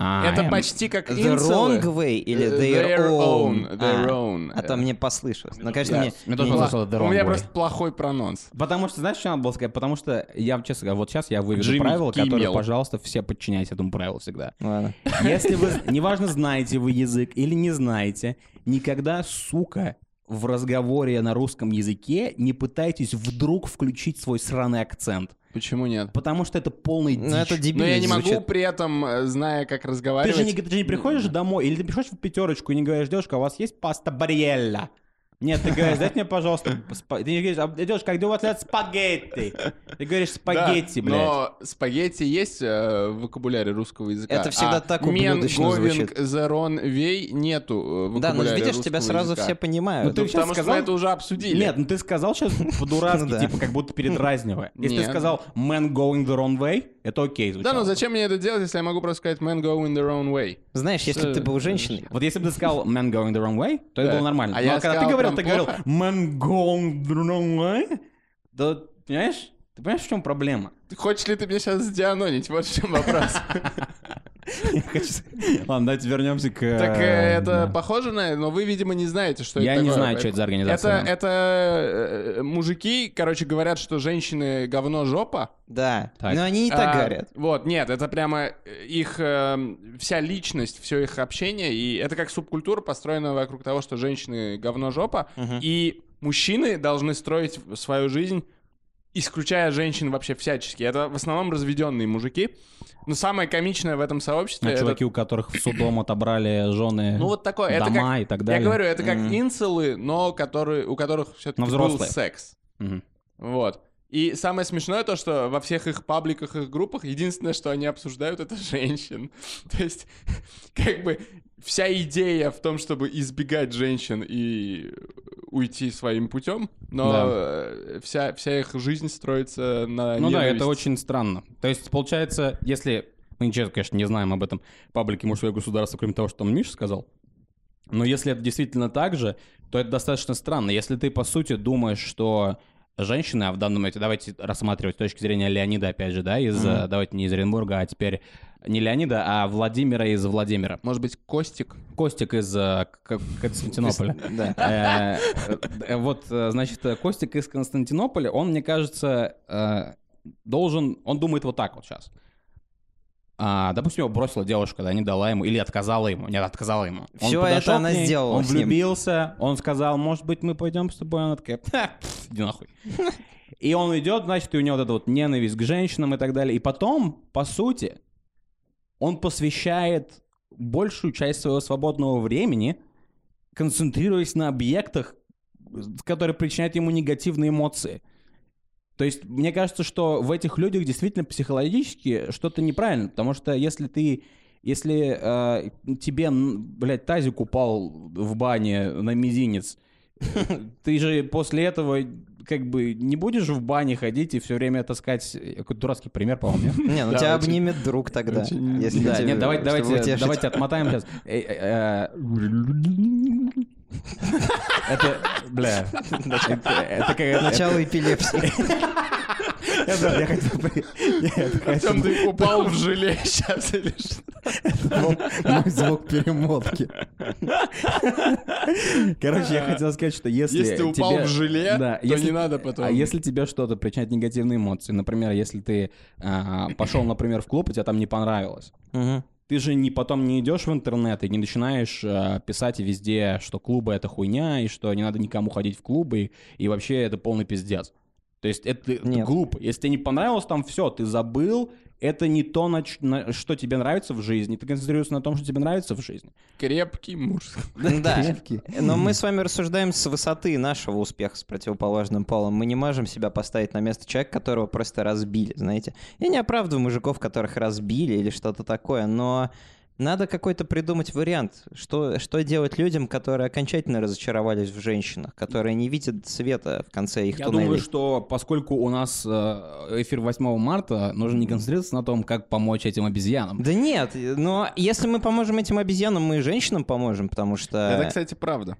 Speaker 4: А,
Speaker 5: Это
Speaker 4: эм,
Speaker 5: почти как
Speaker 3: The
Speaker 5: инцелы.
Speaker 3: wrong way или
Speaker 5: Э,
Speaker 3: their, own?
Speaker 5: Their
Speaker 3: а,
Speaker 5: own.
Speaker 3: а там мне послышалось. Ну, конечно,
Speaker 5: Да.
Speaker 3: мне...
Speaker 4: Мне тоже послышалось the
Speaker 5: У
Speaker 4: wrong
Speaker 5: меня
Speaker 4: way.
Speaker 5: просто плохой прононс.
Speaker 4: Потому что, знаешь, что надо было сказать? Потому что я, честно говоря, вот сейчас я выведу
Speaker 5: Джимми
Speaker 4: правила, которые,
Speaker 5: Киммел.
Speaker 4: пожалуйста, все подчиняйтесь этому правилу всегда.
Speaker 3: Ладно.
Speaker 4: Если вы, неважно, знаете вы язык или не знаете, никогда, сука, в разговоре на русском языке не пытайтесь вдруг включить свой сраный акцент.
Speaker 5: Почему нет?
Speaker 4: Потому что это полный
Speaker 3: Ну, это
Speaker 4: дичь.
Speaker 3: дебильно
Speaker 5: Но я не могу
Speaker 3: звучит.
Speaker 5: при этом, э, зная, как
Speaker 4: Ты
Speaker 5: разговаривать...
Speaker 4: же, не, ты же не приходишь домой, или ты приходишь в пятерочку и не говоришь, девушка, у вас есть паста барьелла? Нет, ты говоришь, дайте мне, пожалуйста, спа-». ты не говоришь, «А, а где у вас лежат спагетти? Ты говоришь, спагетти,
Speaker 5: Да,
Speaker 4: блядь.
Speaker 5: Но спагетти есть э, в вокабуляре русского языка.
Speaker 3: Это всегда
Speaker 5: а
Speaker 3: так
Speaker 5: мен,
Speaker 3: ублюдочно звучит.
Speaker 5: говинг, зерон, вей нету э, в
Speaker 3: Да, ну
Speaker 5: вокабуляре
Speaker 3: видишь, тебя сразу
Speaker 5: языка.
Speaker 3: все понимают.
Speaker 4: Ну, ты
Speaker 5: Ну, потому что
Speaker 4: сказал-
Speaker 5: мы это уже обсудили.
Speaker 4: Нет, ну ты сказал сейчас по-дурацки,
Speaker 3: Ну да.
Speaker 4: типа как будто передразнивая. Если ты
Speaker 5: Нет.
Speaker 4: сказал man going the wrong way, это окей
Speaker 5: Да,
Speaker 4: звучало.
Speaker 5: ну зачем мне это делать, если я могу просто сказать man go in their own way?
Speaker 3: Знаешь, если бы ты был женщиной,
Speaker 4: Вот если бы ты сказал man going the wrong way, то это
Speaker 5: Да.
Speaker 4: было нормально.
Speaker 5: А
Speaker 4: Но
Speaker 5: я
Speaker 4: когда
Speaker 5: сказал прям
Speaker 4: ты говорил wrong way, да, понимаешь? Ты понимаешь, в чем проблема?
Speaker 5: Хочешь ли ты мне сейчас сдианонить? Вот в чем вопрос.
Speaker 4: Я хочу Ладно, давайте вернемся к...
Speaker 5: Так э, это похоже на... Но вы, видимо, не знаете, что
Speaker 4: Я
Speaker 5: это
Speaker 4: не
Speaker 5: такое.
Speaker 4: знаю, что это за организация.
Speaker 5: Это, э, мужики, короче, говорят, что женщины говно жопа.
Speaker 3: да. Но они и так
Speaker 5: А,
Speaker 3: говорят.
Speaker 5: Вот, нет, это прямо э, их э, вся личность, все их общение, и это как субкультура, построенная вокруг того, что женщины говно жопа, и мужчины должны строить свою жизнь, исключая женщин вообще всячески. Это в основном разведенные мужики. Но самое комичное в этом сообществе...
Speaker 4: А
Speaker 5: это-
Speaker 4: чуваки, у которых в судом отобрали жены,
Speaker 5: Ну вот такое, это
Speaker 4: дома
Speaker 5: как...
Speaker 4: и так далее.
Speaker 5: Я говорю, это как
Speaker 3: Мгм.
Speaker 5: инцелы, но которые, у которых все-таки был секс.
Speaker 4: Мгм.
Speaker 5: Вот. И самое смешное то, что во всех их пабликах, их группах, единственное, что они обсуждают, это женщин. То есть, как бы, вся идея в том, чтобы избегать женщин и уйти своим путем, но
Speaker 4: Да.
Speaker 5: э, вся, вся их жизнь строится на
Speaker 4: Ну да,
Speaker 5: ненависти.
Speaker 4: это очень странно. То есть, получается, если... Мы ничего, конечно, не знаем об этом паблике «Мужское государство», кроме того, что там Миша сказал. Но если это действительно так же, то это достаточно странно. Если ты, по сути, думаешь, что женщины, а в данном моменте давайте рассматривать с точки зрения Леонида, опять же, да, из, э, давайте не из Оренбурга, а теперь не Леонида, а Владимира из Владимира.
Speaker 5: Может быть, Костик?
Speaker 4: Костик из э, Константинополя.
Speaker 3: Да.
Speaker 4: Э, Вот, значит, Костик из Константинополя, он, мне кажется, должен... Он думает вот так вот сейчас. А, допустим, его бросила девушка, да, не дала ему, или отказала ему, нет, отказала ему. Он подошел
Speaker 3: это она
Speaker 4: ней,
Speaker 3: сделала
Speaker 4: Он влюбился, он сказал, может быть, мы пойдем с тобой, она такая, «Ха, пф, иди нахуй. И он идет, значит, и у него вот эта вот ненависть к женщинам и так далее. И потом, по сути, он посвящает большую часть своего свободного времени, концентрируясь на объектах, которые причиняют ему негативные эмоции. То есть, мне кажется, что в этих людях действительно психологически что-то неправильно, потому что если ты, если э, тебе, блядь, тазик упал в бане на мизинец, ты же после этого как бы не будешь в бане ходить и все время таскать... Какой-то дурацкий пример, по-моему, нет?
Speaker 3: Не, ну тебя обнимет друг тогда.
Speaker 4: Да, нет, давайте, давайте отмотаем сейчас. Э, э, э, Это, бля, это это как...
Speaker 3: Начало эпилепсии.
Speaker 4: Я хотел...
Speaker 5: Артем, ты упал в желе сейчас или что?
Speaker 4: Мой звук перемотки. Короче, я хотел сказать, что если
Speaker 5: Если ты упал
Speaker 4: тебе-
Speaker 5: в желе,
Speaker 4: Да,
Speaker 5: то
Speaker 4: если-
Speaker 5: не надо потом.
Speaker 4: А если тебе что-то причиняет негативные эмоции, например, если ты а, пошел, например, в клуб, и тебе там не понравилось. Ты же не потом не идешь в интернет и не начинаешь а, писать везде, что клубы это хуйня, и что не надо никому ходить в клубы, и, и вообще это полный пиздец. То есть это, это
Speaker 3: Нет.
Speaker 4: глупо. Если тебе не понравилось там все, ты забыл, это не то, на, ч- на что тебе нравится в жизни. Ты концентрируешься на том, что тебе нравится в жизни.
Speaker 5: Крепкий муж.
Speaker 3: Да.
Speaker 4: Крепкий.
Speaker 3: Но мы с вами рассуждаем с высоты нашего успеха с противоположным полом. Мы не можем себя поставить на место человека, которого просто разбили, знаете. Я не оправдываю мужиков, которых разбили или что-то такое, но надо какой-то придумать вариант, что, что делать людям, которые окончательно разочаровались в женщинах, которые не видят света в конце их
Speaker 4: Я
Speaker 3: туннелей.
Speaker 4: думаю, что поскольку у нас э, эфир 8 марта, нужно не концентрироваться на том, как помочь этим обезьянам.
Speaker 3: Да нет, но если мы поможем этим обезьянам, мы и женщинам поможем, потому что...
Speaker 5: Это, кстати, правда.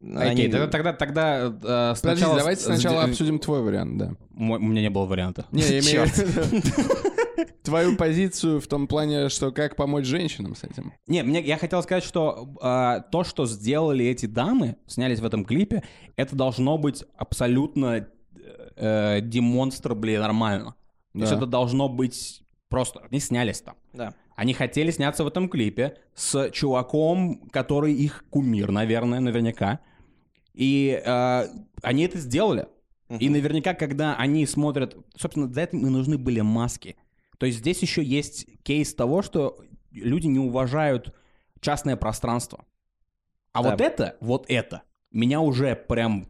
Speaker 3: они-
Speaker 4: Окей, тогда, тогда, тогда э,
Speaker 5: Подожди,
Speaker 4: сначала...
Speaker 5: давайте
Speaker 4: с-
Speaker 5: сначала обсудим твой вариант, да.
Speaker 4: Мой- У меня не было варианта.
Speaker 5: Не, я имею в виду твою позицию в том плане, что как помочь женщинам с этим.
Speaker 4: Не, мне, я хотел сказать, что э, то, что сделали эти дамы, снялись в этом клипе, это должно быть абсолютно э, демонстрабли нормально. То есть
Speaker 5: Да.
Speaker 4: это должно быть просто... Они снялись там.
Speaker 3: Да.
Speaker 4: Они хотели сняться в этом клипе с чуваком, который их кумир, наверное, наверняка. И э, они это сделали. И наверняка, когда они смотрят... Собственно, для этого им и нужны были маски. То есть здесь еще есть кейс того, что люди не уважают частное пространство. А
Speaker 3: Да.
Speaker 4: вот это, вот это, меня уже прям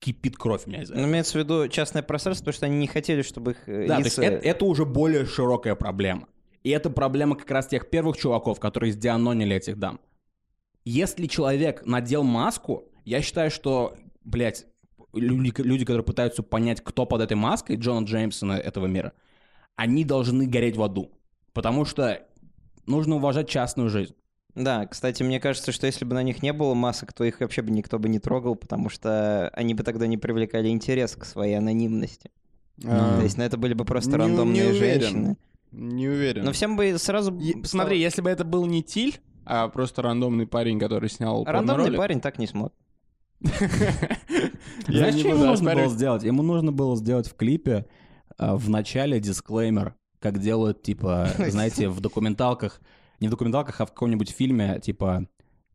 Speaker 4: кипит кровь у меня из-за
Speaker 3: Ну,
Speaker 4: этого.
Speaker 3: имеется в виду частное пространство, потому что они не хотели, чтобы их э,
Speaker 4: Да, то есть это, это уже более широкая проблема. И это проблема как раз тех первых чуваков, которые сдианонили этих дам. Если человек надел маску, я считаю, что, блядь, люди, люди, которые пытаются понять, кто под этой маской Джона Джеймсона этого мира, они должны гореть в аду. Потому что нужно уважать частную жизнь.
Speaker 3: Да, кстати, мне кажется, что если бы на них не было масок, то их вообще бы никто бы не трогал, потому что они бы тогда не привлекали интерес к своей анонимности.
Speaker 5: А,
Speaker 3: То есть на это были бы просто
Speaker 5: не- не
Speaker 3: рандомные
Speaker 5: уверен.
Speaker 3: женщины.
Speaker 5: Не уверен.
Speaker 3: Но всем бы сразу...
Speaker 5: Е-
Speaker 3: стало-
Speaker 5: Смотри, если бы это был не Тиль, а просто рандомный парень, который снял
Speaker 3: Рандомный парень так не смог.
Speaker 4: Знаешь,
Speaker 5: не
Speaker 4: что ему нужно было сделать? Ему нужно было сделать в клипе в начале дисклеймер, как делают, типа, знаете, в документалках, не в документалках, а в каком-нибудь фильме, типа,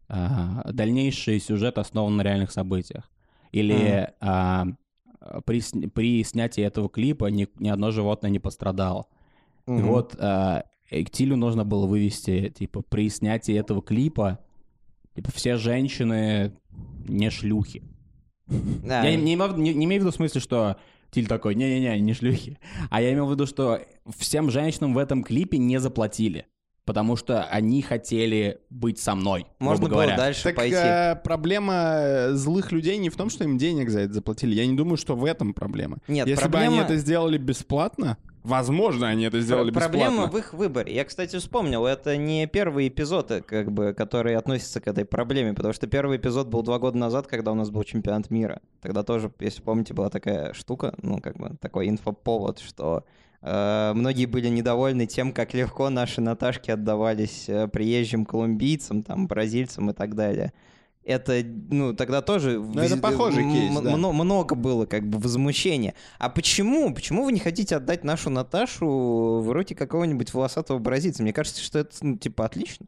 Speaker 4: а, дальнейший сюжет основан на реальных событиях. Или а, при, при снятии этого клипа ни, ни одно животное не пострадало. И
Speaker 3: Мгм.
Speaker 4: вот а, э, Тилю нужно было вывести, типа, при снятии этого клипа, типа, все женщины не шлюхи.
Speaker 3: Да.
Speaker 4: Я не, не- не имею в виду в смысле, что Тиль такой, не-не-не, не шлюхи. А я имел в виду, что всем женщинам в этом клипе не заплатили. Потому что они хотели быть со мной,
Speaker 3: Можно
Speaker 4: грубо
Speaker 3: было
Speaker 4: говоря.
Speaker 3: дальше
Speaker 5: Так
Speaker 3: пойти.
Speaker 5: э, проблема э, злых людей не в том, что им денег за это заплатили. Я не думаю, что в этом проблема.
Speaker 3: Нет,
Speaker 5: Если бы
Speaker 3: проблема-
Speaker 5: они это сделали бесплатно, возможно, они это сделали
Speaker 3: Про- Проблема
Speaker 5: бесплатно.
Speaker 3: в их выборе. Я, кстати, вспомнил, это не первый эпизод, э, как бы, который относится к этой проблеме, потому что первый эпизод был два года назад, когда у нас был чемпионат мира. Тогда тоже, если помните, была такая штука, ну, как бы, такой инфоповод, что э, многие были недовольны тем, как легко наши Наташки отдавались э, приезжим колумбийцам, там, бразильцам и так далее. Это, ну, тогда тоже...
Speaker 5: Ну, это похожий кейс, да.
Speaker 3: мно- много было как бы возмущения. А почему? Почему вы не хотите отдать нашу Наташу в руки какого-нибудь волосатого бразильца? Мне кажется, что это, ну, типа, отлично.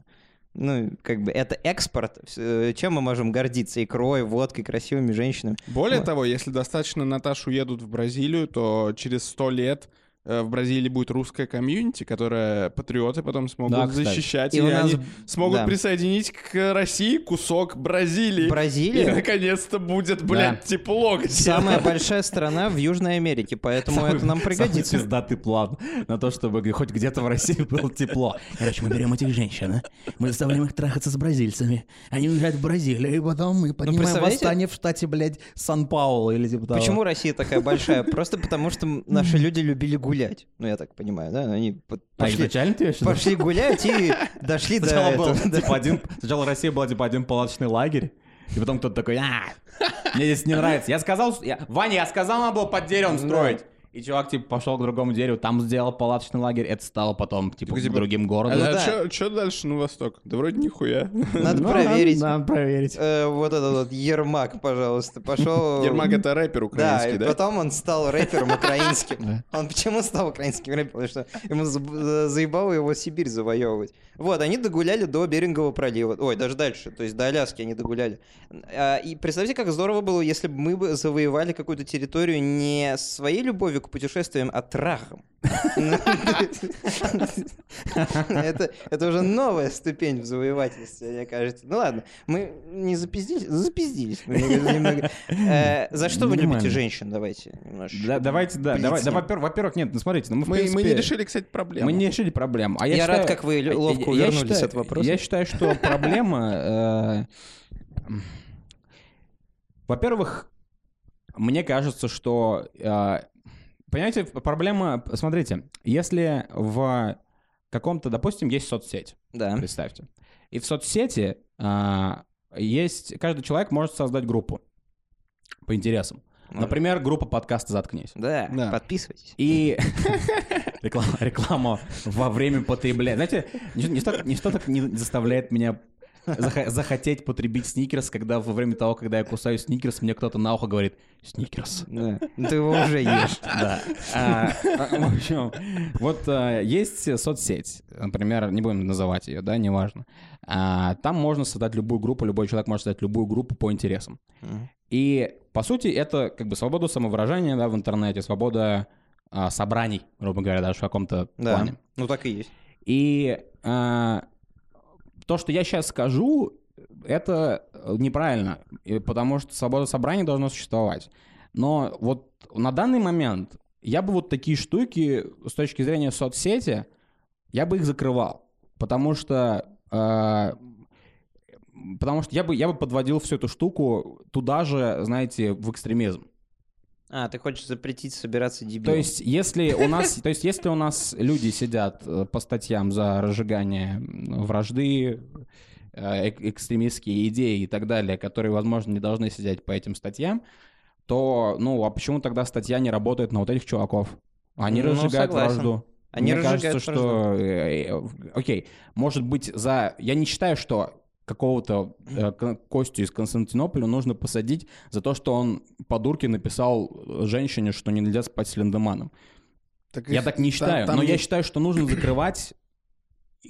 Speaker 3: Ну, как бы, это экспорт. Э, Чем мы можем гордиться? Икрой, водкой, красивыми женщинами.
Speaker 5: Более
Speaker 3: Вот.
Speaker 5: того, если достаточно Наташу едут в Бразилию, то через сто лет в Бразилии будет русская комьюнити, которая патриоты потом смогут
Speaker 4: Да, кстати.
Speaker 5: защищать,
Speaker 3: И
Speaker 5: и,
Speaker 3: нас-
Speaker 5: они смогут
Speaker 3: да.
Speaker 5: присоединить к России кусок Бразилии. И
Speaker 3: Бразилия
Speaker 5: наконец-то будет, блядь, тепло. где-то.
Speaker 3: самая большая страна в Южной Америке, поэтому это нам пригодится.
Speaker 4: Самый пиздатый план на то, чтобы хоть где-то в России было тепло. Короче, мы берем этих женщин, а? мы заставляем их трахаться с бразильцами. Они уезжают в Бразилию, и потом мы поднимаем
Speaker 3: представляете?
Speaker 4: восстание в штате, блядь, Сан-Пауло или типа того.
Speaker 3: Почему Россия такая большая? Просто потому, что наши люди любили гулять. Ну, я так понимаю, да? Они
Speaker 4: А
Speaker 3: пошли,
Speaker 4: изначально ты
Speaker 3: пошли гулять и дошли до этого.
Speaker 4: типа, один, сначала Россия была типа один палаточный лагерь, и потом кто-то такой, а, мне здесь не нравится. Я сказал, я- Ваня, я сказал, надо было под деревом строить. И чувак, типа, пошел к другому дереву, там сделал палаточный лагерь, это стало потом, типа,
Speaker 5: Типа,
Speaker 4: другим городом.
Speaker 5: А
Speaker 3: да.
Speaker 5: что дальше на восток? Да вроде нихуя.
Speaker 3: Надо
Speaker 4: Ну,
Speaker 3: проверить.
Speaker 4: Надо, надо проверить.
Speaker 3: Э, Вот этот вот Ермак, пожалуйста, пошел.
Speaker 5: Ермак это рэпер
Speaker 3: Да,
Speaker 5: украинский,
Speaker 3: и
Speaker 5: да?
Speaker 3: потом он стал рэпером украинским. Он почему стал украинским рэпером? Потому что ему за- за- заебало его Сибирь завоевывать. Вот, они догуляли до Берингового пролива. Ой, даже дальше, то есть до Аляски они догуляли. А, И представьте, как здорово было, если бы мы бы завоевали какую-то территорию не своей любовью к путешествиям, а трахом. Это уже новая ступень в завоевательстве, мне кажется. Ну ладно, мы не запиздились, запиздились. Э, За что вы любите женщин? Давайте немножечко.
Speaker 4: Да, давайте, да, во-первых, нет, ну смотрите, ну мы,
Speaker 5: Мы, не решили, кстати, проблему.
Speaker 4: Мы не решили проблему. А я,
Speaker 3: рад, как вы ловко увернулись от вопроса.
Speaker 4: Я считаю, что проблема... э, Во-первых, мне кажется, что... э, Понимаете, проблема... Смотрите, если в каком-то, допустим, есть соцсеть,
Speaker 3: Да.
Speaker 4: представьте, и в соцсети а, есть... Каждый человек может создать группу по интересам. Например, группа подкаста «Заткнись».
Speaker 3: Да,
Speaker 5: Да.
Speaker 3: подписывайтесь.
Speaker 4: И реклама, реклама во время потребления. Знаете, ничто, ничто, ничто так не заставляет меня захотеть потребить сникерс, когда во время того, когда я кусаю сникерс, мне кто-то на ухо говорит «Сникерс».
Speaker 3: Да. Ты его уже ешь.
Speaker 4: Да. А, а, в общем, вот а, есть соцсеть, например, не будем называть ее, да, неважно. А, Там можно создать любую группу, любой человек может создать любую группу по интересам. И, по сути, это как бы свобода самовыражения да, в интернете, свобода а, собраний, грубо говоря, даже в каком-то
Speaker 3: Да.
Speaker 4: плане.
Speaker 3: Ну так и есть.
Speaker 4: И а, то, что я сейчас скажу, это неправильно, и потому что свобода собрания должна существовать. Но вот на данный момент я бы вот такие штуки с точки зрения соцсети, я бы их закрывал, потому что а, потому что я бы я бы подводил всю эту штуку туда же, знаете, в экстремизм.
Speaker 3: А, ты хочешь запретить собираться дебилом?
Speaker 4: То есть, если у нас, то есть, если у нас люди сидят э, по статьям за разжигание вражды, э, эк- экстремистские идеи и так далее, которые, возможно, не должны сидеть по этим статьям, то, ну, а почему тогда статья не работает на вот этих чуваков? Они
Speaker 3: Ну,
Speaker 4: разжигают
Speaker 3: согласен.
Speaker 4: вражду.
Speaker 3: Они
Speaker 4: Мне
Speaker 3: разжигают
Speaker 4: кажется, что... э, э, Окей, может быть, за... Я не считаю, что какого-то э, Костю из Константинополя нужно посадить за то, что он по дурке написал э, женщине, что нельзя спать с Линдеманом. Я
Speaker 5: их-
Speaker 4: так не считаю,
Speaker 5: там
Speaker 4: но я
Speaker 5: есть-
Speaker 4: считаю, что нужно закрывать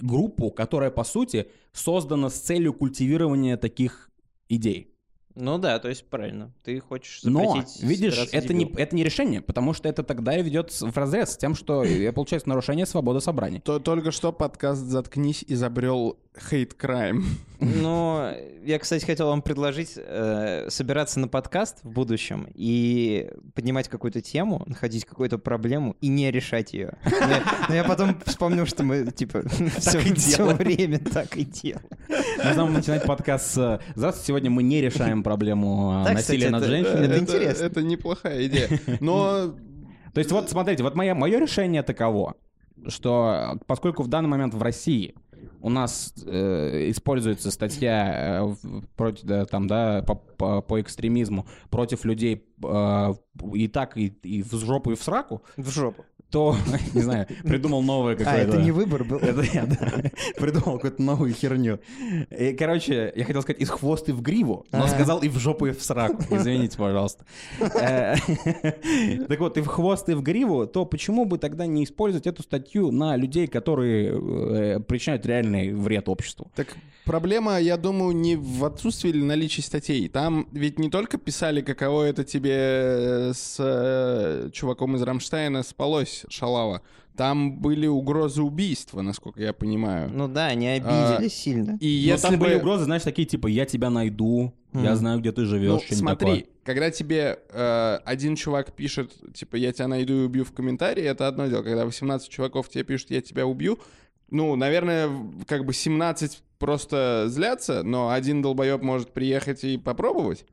Speaker 4: группу, которая, по сути, создана с целью культивирования таких идей.
Speaker 3: Ну да, то есть правильно. Ты хочешь
Speaker 4: Но, видишь, это не, это не решение, потому что это тогда ведет в разрез с тем, что э, получается нарушение свободы собраний.
Speaker 5: То- только что подкаст «Заткнись» изобрел хейт-крайм.
Speaker 3: Ну, я, кстати, хотел вам предложить э, собираться на подкаст в будущем и поднимать какую-то тему, находить какую-то проблему и не решать ее. Но, но я потом вспомнил, что мы, типа, все, время так и делаем.
Speaker 4: Нужно начинать подкаст с «Здравствуйте, сегодня мы не решаем проблему а,
Speaker 3: Да, кстати,
Speaker 4: насилия над
Speaker 3: это-
Speaker 4: женщинами».
Speaker 3: это интересно.
Speaker 5: Это неплохая идея. Но
Speaker 4: То есть вот смотрите, вот мое, мое решение таково, что поскольку в данный момент в России у нас э, используется статья э, против, да, там, да, по, по, по экстремизму против людей э, и так, и, и в жопу, и в сраку,
Speaker 3: В жопу.
Speaker 4: То, не знаю, придумал новое
Speaker 3: А,
Speaker 4: какое-то...
Speaker 3: это не выбор был.
Speaker 4: Это я, да. Придумал какую-то новую херню. И, короче, я хотел сказать из хвост и в гриву, но сказал и в жопу, и в сраку. Извините, пожалуйста. Э, Так вот, и в хвост, и в гриву, то почему бы тогда не использовать эту статью на людей, которые э, причиняют реальный вред обществу?
Speaker 5: Так проблема, я думаю, не в отсутствии или наличии статей. Там ведь не только писали, каково это тебе э, с э, чуваком из Рамштайна спалось, шалава. Там были угрозы убийства, насколько я понимаю.
Speaker 3: Ну да, они обиделись сильно.
Speaker 5: И
Speaker 4: Но
Speaker 5: если
Speaker 4: там
Speaker 5: бы...
Speaker 4: были угрозы, знаешь, такие типа «я тебя найду», «я
Speaker 3: Мгм.
Speaker 4: знаю, где ты живешь»,
Speaker 5: Ну, смотри,
Speaker 4: такое.
Speaker 5: когда тебе э, один чувак пишет, типа, я тебя найду и убью в комментарии, это одно дело. Когда 18 чуваков тебе пишут, я тебя убью, ну, наверное, как бы 17 просто злятся, но один долбоеб может приехать и попробовать.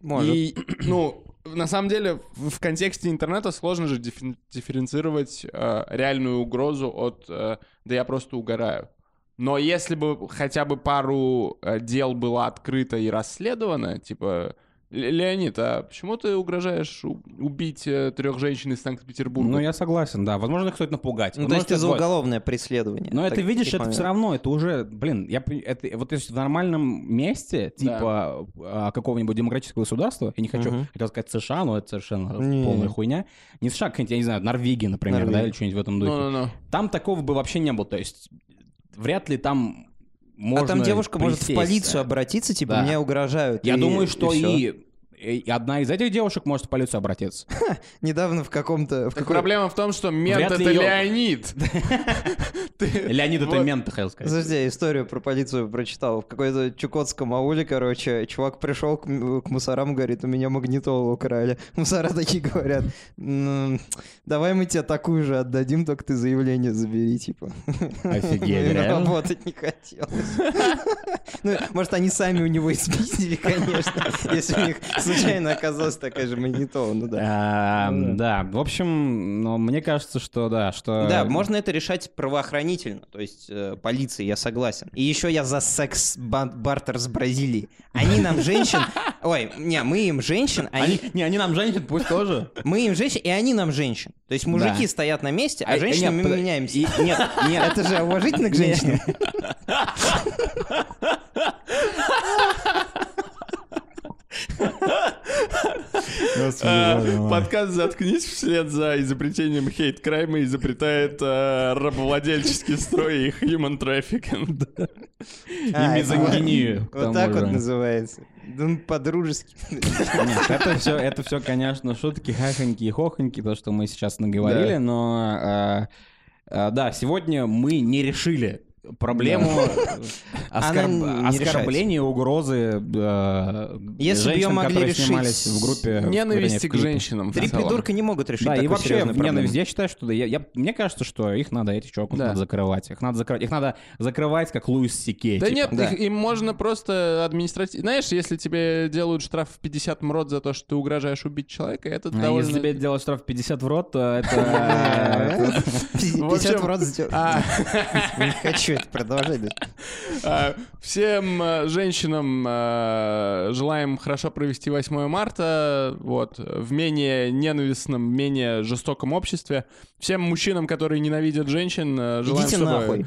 Speaker 3: Может.
Speaker 5: И, ну, на самом деле, в, в контексте интернета сложно же диффен- дифференцировать э, реальную угрозу от э, «да я просто угораю». Но если бы хотя бы пару э, дел было открыто и расследовано, типа Леонид, а почему ты угрожаешь убить трех женщин из Санкт-Петербурга?
Speaker 4: Ну, я согласен, да. Возможно, их стоит напугать.
Speaker 3: Ну, то есть ты за уголовное преследование.
Speaker 4: Но это, видишь, это все
Speaker 3: моментов.
Speaker 4: равно, это уже, блин, я, это, вот если в нормальном месте,
Speaker 5: Да.
Speaker 4: типа а, какого-нибудь демократического государства, я не хочу,
Speaker 3: Мгм.
Speaker 4: хотел сказать США, но это совершенно
Speaker 3: Не.
Speaker 4: полная хуйня. Не США, какая-нибудь, я не знаю, Норвегия, например, да,
Speaker 3: Норвегия.
Speaker 4: или что-нибудь в этом духе.
Speaker 5: Ну-ну-ну.
Speaker 4: Там такого бы вообще не было, то есть вряд ли там можно
Speaker 3: А там девушка может в
Speaker 4: присесть.
Speaker 3: полицию обратиться, типа,
Speaker 4: Да.
Speaker 3: мне угрожают.
Speaker 4: Я
Speaker 3: и-
Speaker 4: думаю, что
Speaker 3: всё.
Speaker 4: и, и одна из этих девушек может в полицию обратиться.
Speaker 3: Недавно в каком-то... в какой-
Speaker 5: проблема в том, что мент это
Speaker 4: её-
Speaker 5: Леонид. Ты-
Speaker 4: Леонид это мент, хотел сказать.
Speaker 3: Подожди, я историю про полицию прочитал. В какой-то чукотском ауле, короче, чувак пришел к, мусорам, говорит, у меня магнитолу украли. Мусора такие говорят, «Ну, давай мы тебе такую же отдадим, только ты заявление забери, типа.
Speaker 4: Офигеть,
Speaker 3: Ну,
Speaker 4: реально?
Speaker 3: Работать не хотелось. Ну, может, они сами у него и спиздили, конечно, если у них случайно оказалась такая же магнитола, ну да.
Speaker 4: А,
Speaker 3: Ну
Speaker 4: Да, в общем, ну, мне кажется, что да, что...
Speaker 3: Да, можно это решать правоохранительно, то есть э, полиции, я согласен. И еще я за секс-бартер с Бразилии. Они нам женщин... Ой, не, мы им женщин, они...
Speaker 4: Не, они нам женщин, пусть тоже.
Speaker 3: Мы им женщин, и они нам женщин. То есть мужики стоят на месте, а
Speaker 4: А,
Speaker 3: женщины
Speaker 4: нет,
Speaker 3: мы меняемся.
Speaker 4: Нет, нет.
Speaker 3: Это же уважительно к женщинам.
Speaker 5: А, Подкаст «Заткнись» вслед за изобретением хейт-крайма изобретает э, рабовладельческий строй и human trafficking.
Speaker 3: А,
Speaker 4: И мизогинию.
Speaker 3: Вот так вот называется. Да ну, по-дружески.
Speaker 4: Нет, это все, это все, конечно, шутки, хахоньки и хохоньки, то, что мы сейчас наговорили,
Speaker 5: Да.
Speaker 4: но э, э, да, сегодня мы не решили проблему оскорб- оскорбления, угрозы э,
Speaker 3: Если бы
Speaker 4: женщин,
Speaker 3: могли решить
Speaker 4: в группе.
Speaker 5: Ненависти
Speaker 4: в
Speaker 5: к женщинам. в
Speaker 3: Три придурка не могут решить
Speaker 4: Да, и вообще ненависть. Я считаю, что да, я, я- мне кажется, что их надо, этих чуваков
Speaker 5: Да.
Speaker 4: надо закрывать. Их надо закрывать. Их надо закрывать, как Луис Сикей.
Speaker 5: Да
Speaker 4: типа.
Speaker 5: нет,
Speaker 3: Да.
Speaker 5: их- им можно просто административно... Знаешь, если тебе делают штраф в 50 мрот за то, что ты угрожаешь убить человека, это
Speaker 4: А
Speaker 5: довольно...
Speaker 4: если тебе делать штраф 50 в рот, то это...
Speaker 3: 50
Speaker 5: общем,
Speaker 3: в рот.
Speaker 5: А,
Speaker 3: Не хочу продолжать. даже.
Speaker 5: а, Всем э, женщинам э, желаем хорошо провести 8 марта, вот, в менее ненавистном, менее жестоком обществе. Всем мужчинам, которые ненавидят женщин, э, желаем,
Speaker 3: Идите
Speaker 5: чтобы
Speaker 3: нахуй.